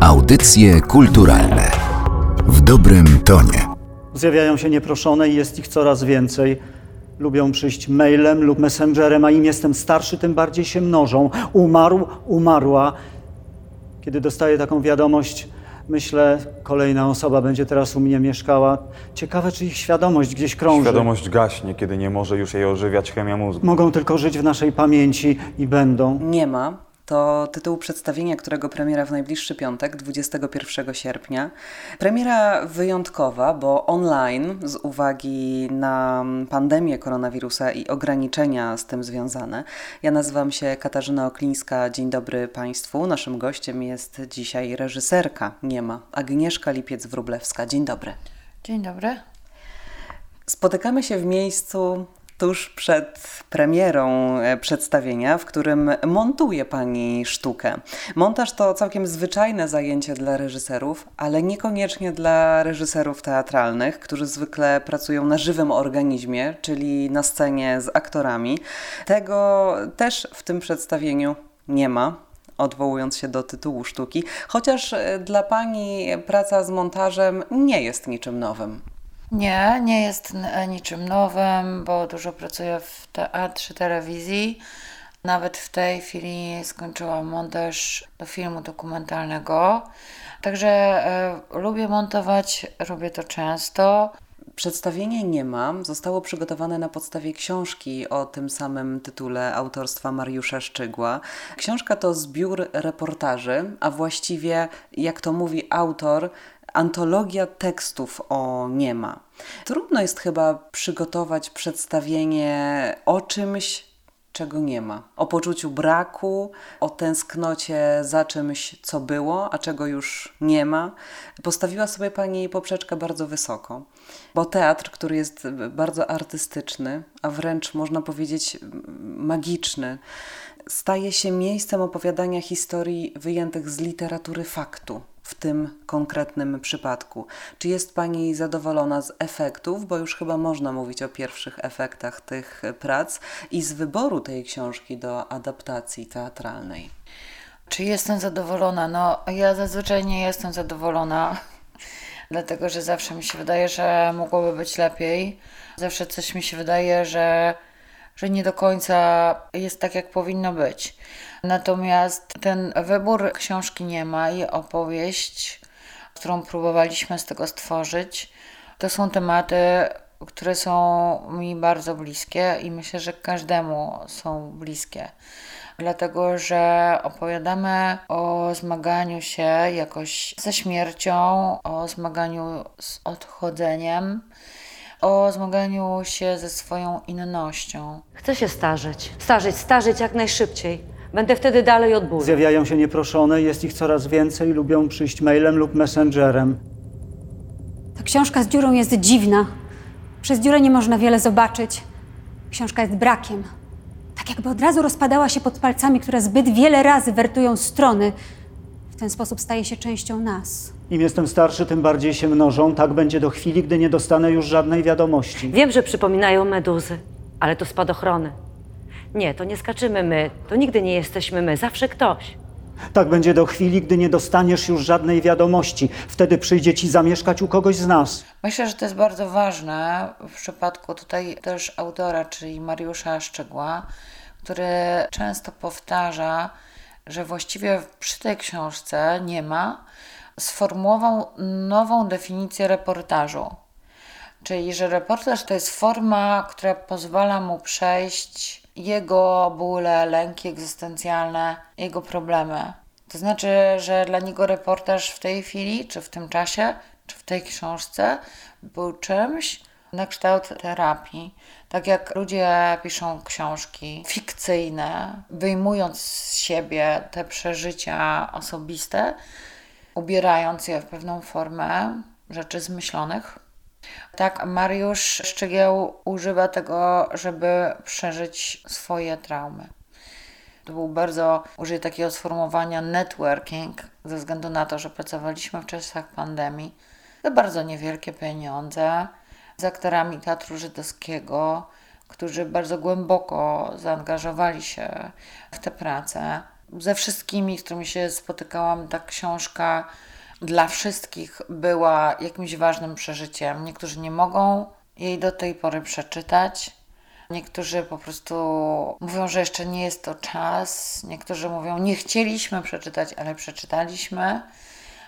Audycje kulturalne w dobrym tonie. Zjawiają się nieproszone i jest ich coraz więcej. Lubią przyjść mailem lub messengerem, a im jestem starszy, tym bardziej się mnożą. Umarł, umarła. Kiedy dostaję taką wiadomość, myślę, kolejna osoba będzie teraz u mnie mieszkała. Ciekawe, czy ich świadomość gdzieś krąży. Świadomość gaśnie, kiedy nie może już jej ożywiać chemia mózgu. Mogą tylko żyć w naszej pamięci i będą. Nie ma. To tytuł przedstawienia, którego premiera w najbliższy piątek, 21 sierpnia. Premiera wyjątkowa, bo online z uwagi na pandemię koronawirusa i ograniczenia z tym związane. Ja nazywam się Katarzyna Oklińska. Dzień dobry Państwu. Naszym gościem jest dzisiaj reżyserka, nie ma, Agnieszka Lipiec-Wróblewska. Dzień dobry. Dzień dobry. Spotykamy się w miejscu tuż przed premierą e, przedstawienia, w którym montuje Pani sztukę. Montaż to całkiem zwyczajne zajęcie dla reżyserów, ale niekoniecznie dla reżyserów teatralnych, którzy zwykle pracują na żywym organizmie, czyli na scenie z aktorami. Tego też w tym przedstawieniu nie ma odwołując się do tytułu sztuki, chociaż e, dla Pani praca z montażem nie jest niczym nowym. Nie, nie jest niczym nowym, bo dużo pracuję w teatrze, telewizji. Nawet w tej chwili skończyłam montaż do filmu dokumentalnego. Także e, lubię montować, robię to często. Przedstawienie Nie ma zostało przygotowane na podstawie książki o tym samym tytule autorstwa Mariusza Szczygła. Książka to zbiór reportaży, a właściwie, jak to mówi autor, antologia tekstów o nie ma. Trudno jest chyba przygotować przedstawienie o czymś, czego nie ma. O poczuciu braku, o tęsknocie za czymś, co było, a czego już nie ma. Postawiła sobie Pani poprzeczkę bardzo wysoko, bo teatr, który jest bardzo artystyczny, a wręcz można powiedzieć magiczny, staje się miejscem opowiadania historii wyjętych z literatury faktu w tym konkretnym przypadku. Czy jest Pani zadowolona z efektów, bo już chyba można mówić o pierwszych efektach tych prac i z wyboru tej książki do adaptacji teatralnej? Czy jestem zadowolona? No, ja zazwyczaj nie jestem zadowolona, dlatego że zawsze mi się wydaje, że mogłoby być lepiej. Zawsze coś mi się wydaje, że, że nie do końca jest tak, jak powinno być. Natomiast ten wybór książki nie ma i opowieść, którą próbowaliśmy z tego stworzyć, to są tematy, które są mi bardzo bliskie i myślę, że każdemu są bliskie. Dlatego, że opowiadamy o zmaganiu się jakoś ze śmiercią, o zmaganiu z odchodzeniem, o zmaganiu się ze swoją innością. Chcę się starzeć, starzeć, starzeć jak najszybciej. Będę wtedy dalej od bólu. Zjawiają się nieproszone, jest ich coraz więcej, lubią przyjść mailem lub messengerem. Ta książka z dziurą jest dziwna. Przez dziurę nie można wiele zobaczyć. Książka jest brakiem. Tak jakby od razu rozpadała się pod palcami, które zbyt wiele razy wertują strony. W ten sposób staje się częścią nas. Im jestem starszy, tym bardziej się mnożą. Tak będzie do chwili, gdy nie dostanę już żadnej wiadomości. Wiem, że przypominają meduzy, ale to spadochrony. Nie, to nie skaczymy my, to nigdy nie jesteśmy my, zawsze ktoś. Tak będzie do chwili, gdy nie dostaniesz już żadnej wiadomości. Wtedy przyjdzie ci zamieszkać u kogoś z nas. Myślę, że to jest bardzo ważne w przypadku tutaj też autora, czyli Mariusza Szczegła, który często powtarza, że właściwie przy tej książce nie ma, sformułował nową definicję reportażu. Czyli, że reportaż to jest forma, która pozwala mu przejść jego bóle, lęki egzystencjalne, jego problemy. To znaczy, że dla niego reportaż w tej chwili, czy w tym czasie, czy w tej książce był czymś na kształt terapii. Tak jak ludzie piszą książki fikcyjne, wyjmując z siebie te przeżycia osobiste, ubierając je w pewną formę rzeczy zmyślonych, tak, Mariusz Szczygieł używa tego, żeby przeżyć swoje traumy. To był bardzo, użyję takiego sformułowania networking, ze względu na to, że pracowaliśmy w czasach pandemii za bardzo niewielkie pieniądze z aktorami Teatru Żydowskiego, którzy bardzo głęboko zaangażowali się w tę pracę. ze wszystkimi, z którymi się spotykałam, ta książka dla wszystkich była jakimś ważnym przeżyciem. Niektórzy nie mogą jej do tej pory przeczytać. Niektórzy po prostu mówią, że jeszcze nie jest to czas. Niektórzy mówią, nie chcieliśmy przeczytać, ale przeczytaliśmy.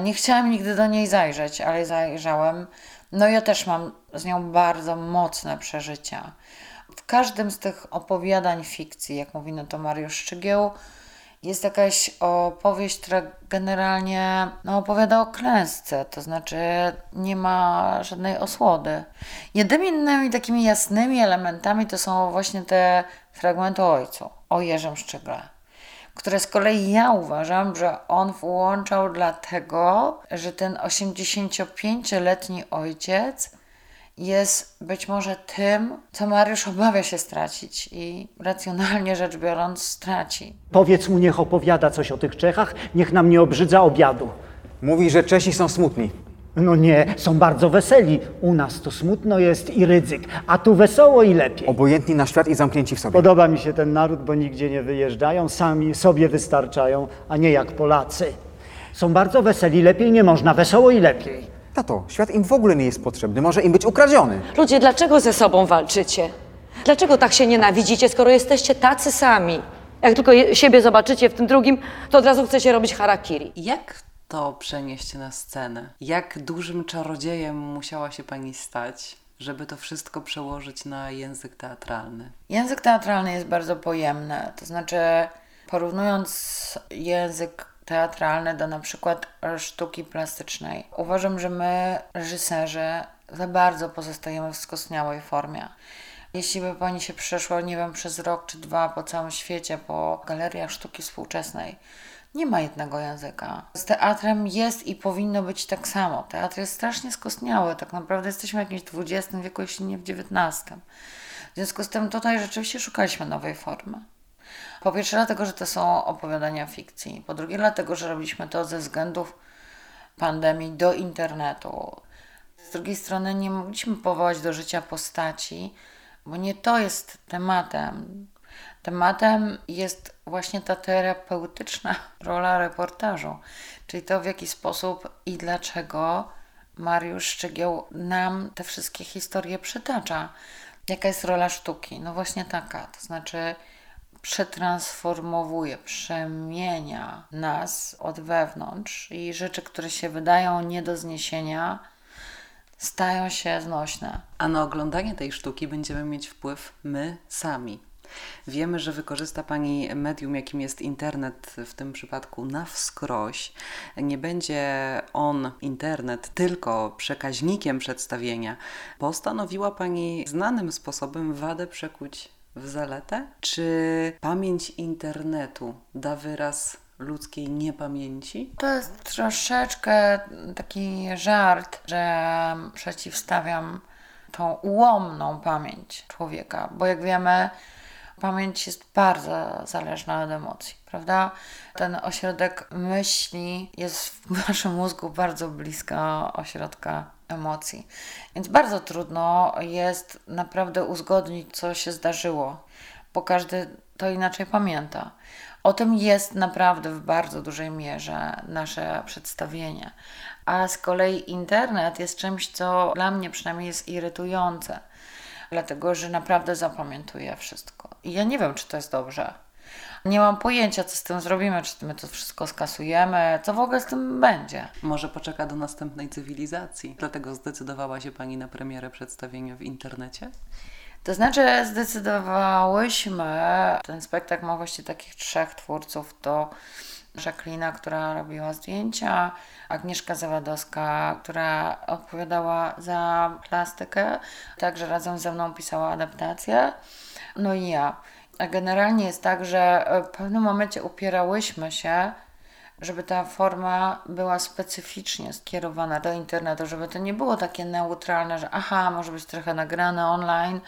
Nie chciałam nigdy do niej zajrzeć, ale zajrzałem. No ja też mam z nią bardzo mocne przeżycia. W każdym z tych opowiadań fikcji, jak mówi no to Mariusz Szczygieł, jest jakaś opowieść, która generalnie no, opowiada o klęsce, to znaczy nie ma żadnej osłody. Jedynymi takimi jasnymi elementami to są właśnie te fragmenty o ojcu, o Jerzym Szczygle, które z kolei ja uważam, że on włączał dlatego, że ten 85-letni ojciec jest być może tym, co Mariusz obawia się stracić i racjonalnie rzecz biorąc straci. Powiedz mu, niech opowiada coś o tych Czechach, niech nam nie obrzydza obiadu. Mówi, że Czesi są smutni. No nie, są bardzo weseli. U nas to smutno jest i rydzyk, a tu wesoło i lepiej. Obojętni na świat i zamknięci w sobie. Podoba mi się ten naród, bo nigdzie nie wyjeżdżają, sami sobie wystarczają, a nie jak Polacy. Są bardzo weseli, lepiej nie można, wesoło i lepiej. Tato, świat im w ogóle nie jest potrzebny, może im być ukradziony. Ludzie, dlaczego ze sobą walczycie? Dlaczego tak się nienawidzicie, skoro jesteście tacy sami? Jak tylko je, siebie zobaczycie w tym drugim, to od razu chcecie robić harakiri. Jak to przenieść na scenę? Jak dużym czarodziejem musiała się pani stać, żeby to wszystko przełożyć na język teatralny? Język teatralny jest bardzo pojemny, to znaczy porównując język teatralny do na przykład sztuki plastycznej. Uważam, że my, reżyserzy, za bardzo pozostajemy w skostniałej formie. Jeśli by pani się przeszła, nie wiem, przez rok czy dwa po całym świecie, po galeriach sztuki współczesnej, nie ma jednego języka. Z teatrem jest i powinno być tak samo. Teatr jest strasznie skostniały. Tak naprawdę jesteśmy w jakimś XX wieku, jeśli nie w XIX. W związku z tym tutaj rzeczywiście szukaliśmy nowej formy. Po pierwsze dlatego, że to są opowiadania fikcji. Po drugie dlatego, że robiliśmy to ze względów pandemii do internetu. Z drugiej strony nie mogliśmy powołać do życia postaci, bo nie to jest tematem. Tematem jest właśnie ta terapeutyczna rola reportażu, czyli to w jaki sposób i dlaczego Mariusz Szczygieł nam te wszystkie historie przytacza. Jaka jest rola sztuki? No właśnie taka, to znaczy przetransformowuje, przemienia nas od wewnątrz i rzeczy, które się wydają nie do zniesienia, stają się znośne. A na oglądanie tej sztuki będziemy mieć wpływ my sami. Wiemy, że wykorzysta Pani medium, jakim jest internet, w tym przypadku na wskroś. Nie będzie on, internet, tylko przekaźnikiem przedstawienia. Postanowiła Pani znanym sposobem wadę przekuć w zaletę? Czy pamięć internetu da wyraz ludzkiej niepamięci? To jest troszeczkę taki żart, że przeciwstawiam tą ułomną pamięć człowieka, bo jak wiemy, pamięć jest bardzo zależna od emocji, prawda? Ten ośrodek myśli jest w naszym mózgu bardzo blisko ośrodka emocji. Więc bardzo trudno jest naprawdę uzgodnić, co się zdarzyło, bo każdy to inaczej pamięta. O tym jest naprawdę w bardzo dużej mierze nasze przedstawienie. A z kolei internet jest czymś, co dla mnie przynajmniej jest irytujące, dlatego że naprawdę zapamiętuję wszystko. I ja nie wiem, czy to jest dobrze. Nie mam pojęcia, co z tym zrobimy, czy my to wszystko skasujemy, co w ogóle z tym będzie. Może poczeka do następnej cywilizacji. Dlatego zdecydowała się Pani na premierę przedstawienia w internecie? To znaczy, zdecydowałyśmy, ten spektakl ma właściwie takich trzech twórców, to Jacqueline, która robiła zdjęcia, Agnieszka Zawadowska, która odpowiadała za plastykę, także razem ze mną pisała adaptację, no i ja. Generalnie jest tak, że w pewnym momencie upierałyśmy się, żeby ta forma była specyficznie skierowana do internetu, żeby to nie było takie neutralne, że aha, może być trochę nagrane online.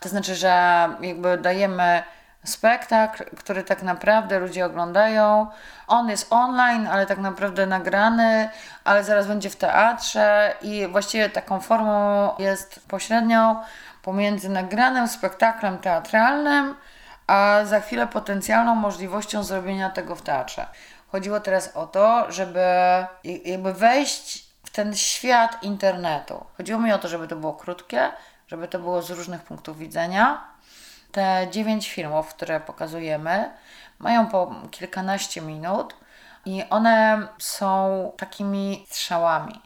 To znaczy, że jakby dajemy spektakl, który tak naprawdę ludzie oglądają. On jest online, ale tak naprawdę nagrany, ale zaraz będzie w teatrze i właściwie taką formą jest pośrednią pomiędzy nagranym spektaklem teatralnym a za chwilę potencjalną możliwością zrobienia tego w teatrze. Chodziło teraz o to, żeby jakby wejść w ten świat internetu. Chodziło mi o to, żeby to było krótkie, żeby to było z różnych punktów widzenia. Te dziewięć filmów, które pokazujemy, mają po kilkanaście minut i one są takimi strzałami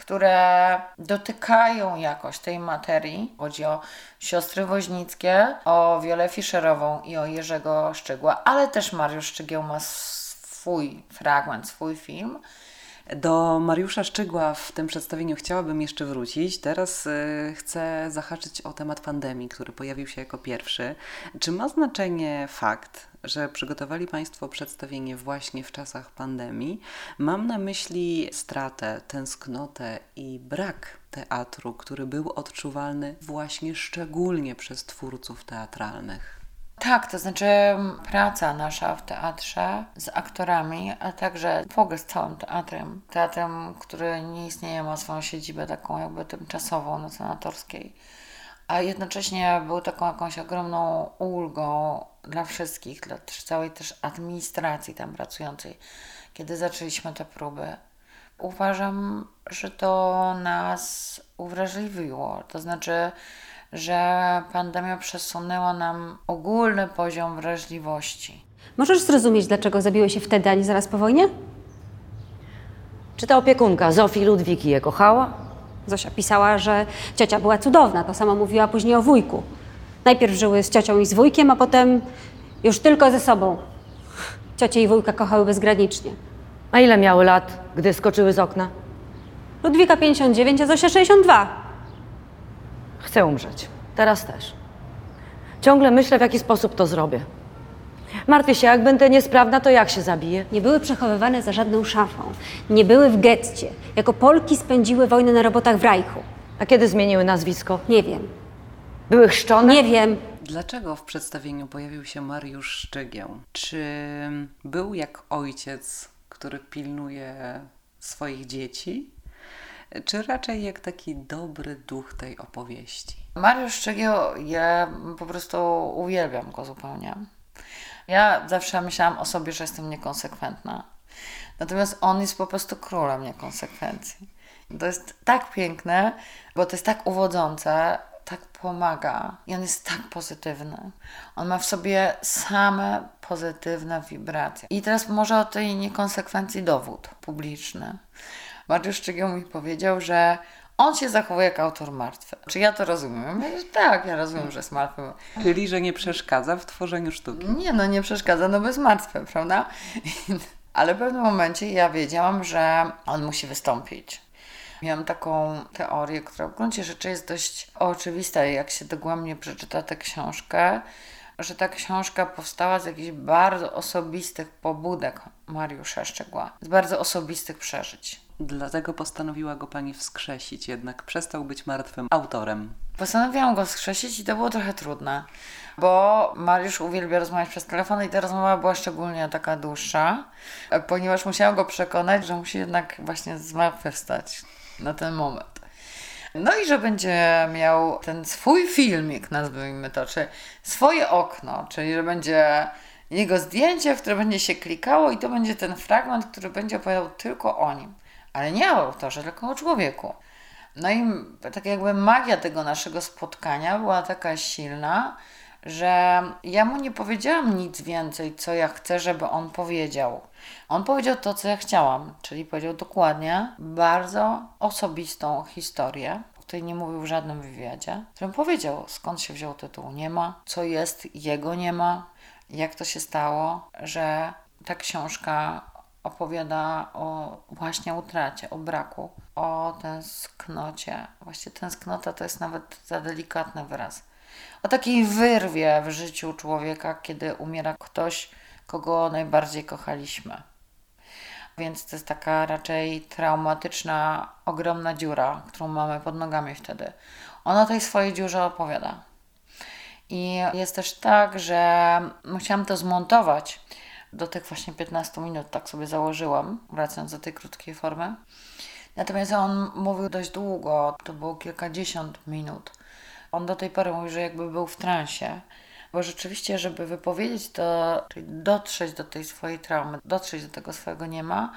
które dotykają jakoś tej materii. Chodzi o siostry Woźnickie, o Wiolę Fischerową i o Jerzego Szczygła, ale też Mariusz Szczygieł ma swój fragment, swój film. Do Mariusza Szczygła w tym przedstawieniu chciałabym jeszcze wrócić. Teraz y, chcę zahaczyć o temat pandemii, który pojawił się jako pierwszy. Czy ma znaczenie fakt, że przygotowali Państwo przedstawienie właśnie w czasach pandemii? Mam na myśli stratę, tęsknotę i brak teatru, który był odczuwalny właśnie szczególnie przez twórców teatralnych. Tak, to znaczy praca nasza w teatrze z aktorami, a także w ogóle z całym teatrem. Teatrem, który nie istnieje, ma swoją siedzibę taką jakby tymczasową na senatorskiej, a jednocześnie był taką jakąś ogromną ulgą dla wszystkich, dla całej też administracji tam pracującej, kiedy zaczęliśmy te próby. Uważam, że to nas uwrażliwiło. To znaczy, że pandemia przesunęła nam ogólny poziom wrażliwości. Możesz zrozumieć, dlaczego zabiły się wtedy, a nie zaraz po wojnie? Czy ta opiekunka Zofii Ludwiki je kochała? Zosia pisała, że ciocia była cudowna. To samo mówiła później o wujku. Najpierw żyły z ciocią i z wujkiem, a potem już tylko ze sobą. Ciocie i wujka kochały bezgranicznie. A ile miały lat, gdy skoczyły z okna? Ludwika 59, a Zosia 62. Chcę umrzeć. Teraz też. Ciągle myślę, w jaki sposób to zrobię. Martwię się, jak będę niesprawna, to jak się zabiję? Nie były przechowywane za żadną szafą. Nie były w getcie. Jako Polki spędziły wojnę na robotach w Rajchu. A kiedy zmieniły nazwisko? Nie wiem. Były chrzczone? Nie wiem. Dlaczego w przedstawieniu pojawił się Mariusz Szczygieł? Czy był jak ojciec, który pilnuje swoich dzieci? Czy raczej jak taki dobry duch tej opowieści? Mariusz Szczygieł, ja po prostu uwielbiam go zupełnie. Ja zawsze myślałam o sobie, że jestem niekonsekwentna. Natomiast on jest po prostu królem niekonsekwencji. To jest tak piękne, bo to jest tak uwodzące, tak pomaga i on jest tak pozytywny. On ma w sobie same pozytywne wibracje. I teraz może o tej niekonsekwencji dowód publiczny. Mariusz Szczygieł mi powiedział, że on się zachowuje jak autor martwy. Czy ja to rozumiem? Ja tak, ja rozumiem, że jest martwy. Czyli, że nie przeszkadza w tworzeniu sztuki. Nie, no nie przeszkadza, no bo jest martwy, prawda? Ale w pewnym momencie ja wiedziałam, że on musi wystąpić. Miałam taką teorię, która w gruncie rzeczy jest dość oczywista, jak się dogłębnie przeczyta tę książkę, że ta książka powstała z jakichś bardzo osobistych pobudek Mariusza Szczegła, z bardzo osobistych przeżyć. Dlatego postanowiła go pani wskrzesić, jednak przestał być martwym autorem. Postanowiłam go wskrzesić i to było trochę trudne, bo Mariusz uwielbia rozmawiać przez telefon i ta rozmowa była szczególnie taka dłuższa, ponieważ musiałam go przekonać, że musi jednak właśnie zmartwychwstać na ten moment. No i że będzie miał ten swój filmik, nazwijmy to, czy swoje okno, czyli że będzie jego zdjęcie, w które będzie się klikało i to będzie ten fragment, który będzie opowiadał tylko o nim. Ale nie o autorze, tylko o człowieku. No i tak jakby magia tego naszego spotkania była taka silna, że ja mu nie powiedziałam nic więcej, co ja chcę, żeby on powiedział. On powiedział to, co ja chciałam, czyli powiedział dokładnie bardzo osobistą historię, o której nie mówił w żadnym wywiadzie, którym powiedział, skąd się wziął tytuł Nie ma, co jest, jego nie ma, jak to się stało, że ta książka opowiada o właśnie utracie, o braku, o tęsknocie. Właściwie tęsknota to jest nawet za delikatny wyraz. O takiej wyrwie w życiu człowieka, kiedy umiera ktoś, kogo najbardziej kochaliśmy. Więc to jest taka raczej traumatyczna, ogromna dziura, którą mamy pod nogami wtedy. Ona tej swojej dziurze opowiada. I jest też tak, że musiałam to zmontować do tych właśnie 15 minut, tak sobie założyłam, wracając do tej krótkiej formy. Natomiast on mówił dość długo, to było kilkadziesiąt minut. On do tej pory mówił, że jakby był w transie, Bo rzeczywiście, żeby wypowiedzieć to, czyli dotrzeć do tej swojej traumy, dotrzeć do tego swojego nie ma,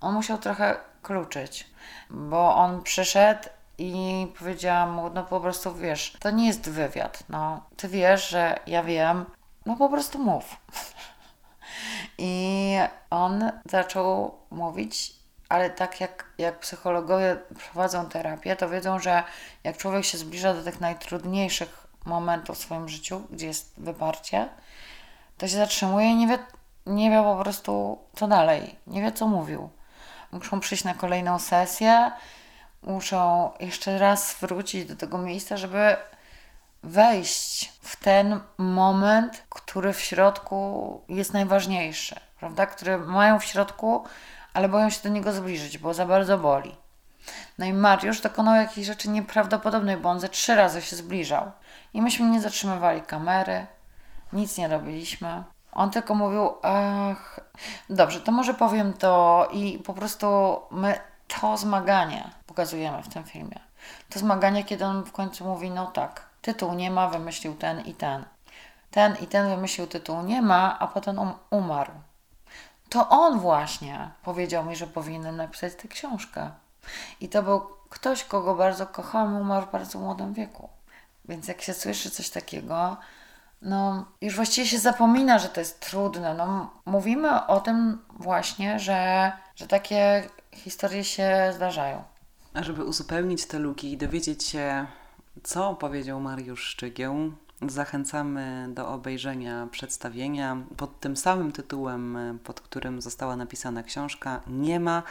on musiał trochę kluczyć, bo on przyszedł i powiedziałam mu, no po prostu wiesz, to nie jest wywiad, no. Ty wiesz, że ja wiem, no po prostu mów. I on zaczął mówić, ale tak jak, jak psychologowie prowadzą terapię, to wiedzą, że jak człowiek się zbliża do tych najtrudniejszych momentów w swoim życiu, gdzie jest wyparcie, to się zatrzymuje i nie wie, nie wie po prostu co dalej, nie wie co mówił. Muszą przyjść na kolejną sesję, muszą jeszcze raz wrócić do tego miejsca, żeby wejść w ten moment, który w środku jest najważniejszy, prawda? Który mają w środku, ale boją się do niego zbliżyć, bo za bardzo boli. No i Mariusz dokonał jakiejś rzeczy nieprawdopodobnej, bo on ze trzy razy się zbliżał. I myśmy nie zatrzymywali kamery, nic nie robiliśmy. On tylko mówił, ach, dobrze, to może powiem to i po prostu my to zmaganie pokazujemy w tym filmie. To zmaganie, kiedy on w końcu mówi, no tak, tytuł nie ma, wymyślił ten i ten. Ten i ten wymyślił tytuł nie ma, a potem um, umarł. To on właśnie powiedział mi, że powinienem napisać tę książkę. I to był ktoś, kogo bardzo kocham, umarł w bardzo młodym wieku. Więc jak się słyszy coś takiego, no już właściwie się zapomina, że to jest trudne. No, mówimy o tym właśnie, że, że takie historie się zdarzają. A żeby uzupełnić te luki i dowiedzieć się, co powiedział Mariusz Szczygieł, zachęcamy do obejrzenia przedstawienia pod tym samym tytułem, pod którym została napisana książka. Nie ma.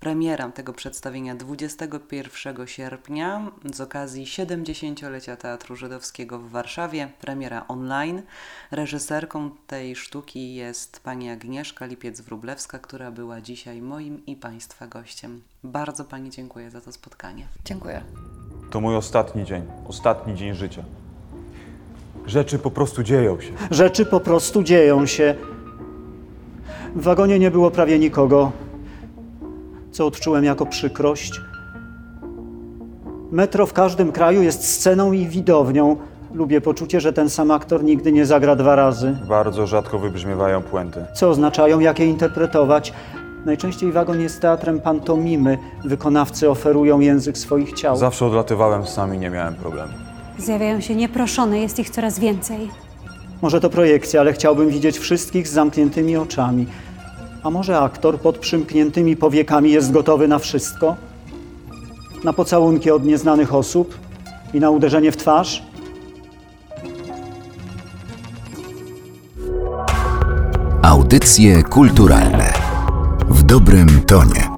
Premiera tego przedstawienia 21 sierpnia z okazji 70-lecia Teatru Żydowskiego w Warszawie. Premiera online. Reżyserką tej sztuki jest pani Agnieszka Lipiec-Wrublewska, która była dzisiaj moim i Państwa gościem. Bardzo Pani dziękuję za to spotkanie. Dziękuję. To mój ostatni dzień, ostatni dzień życia. Rzeczy po prostu dzieją się. Rzeczy po prostu dzieją się. W wagonie nie było prawie nikogo, co odczułem jako przykrość. Metro w każdym kraju jest sceną i widownią. Lubię poczucie, że ten sam aktor nigdy nie zagra dwa razy. Bardzo rzadko wybrzmiewają puenty. Co oznaczają, jak je interpretować. Najczęściej wagon jest teatrem pantomimy. Wykonawcy oferują język swoich ciał. Zawsze odlatywałem z nami, nie miałem problemu. Zjawiają się nieproszone, jest ich coraz więcej. Może to projekcja, ale chciałbym widzieć wszystkich z zamkniętymi oczami. A może aktor pod przymkniętymi powiekami jest gotowy na wszystko? Na pocałunki od nieznanych osób i na uderzenie w twarz? Audycje kulturalne dobrym tonie.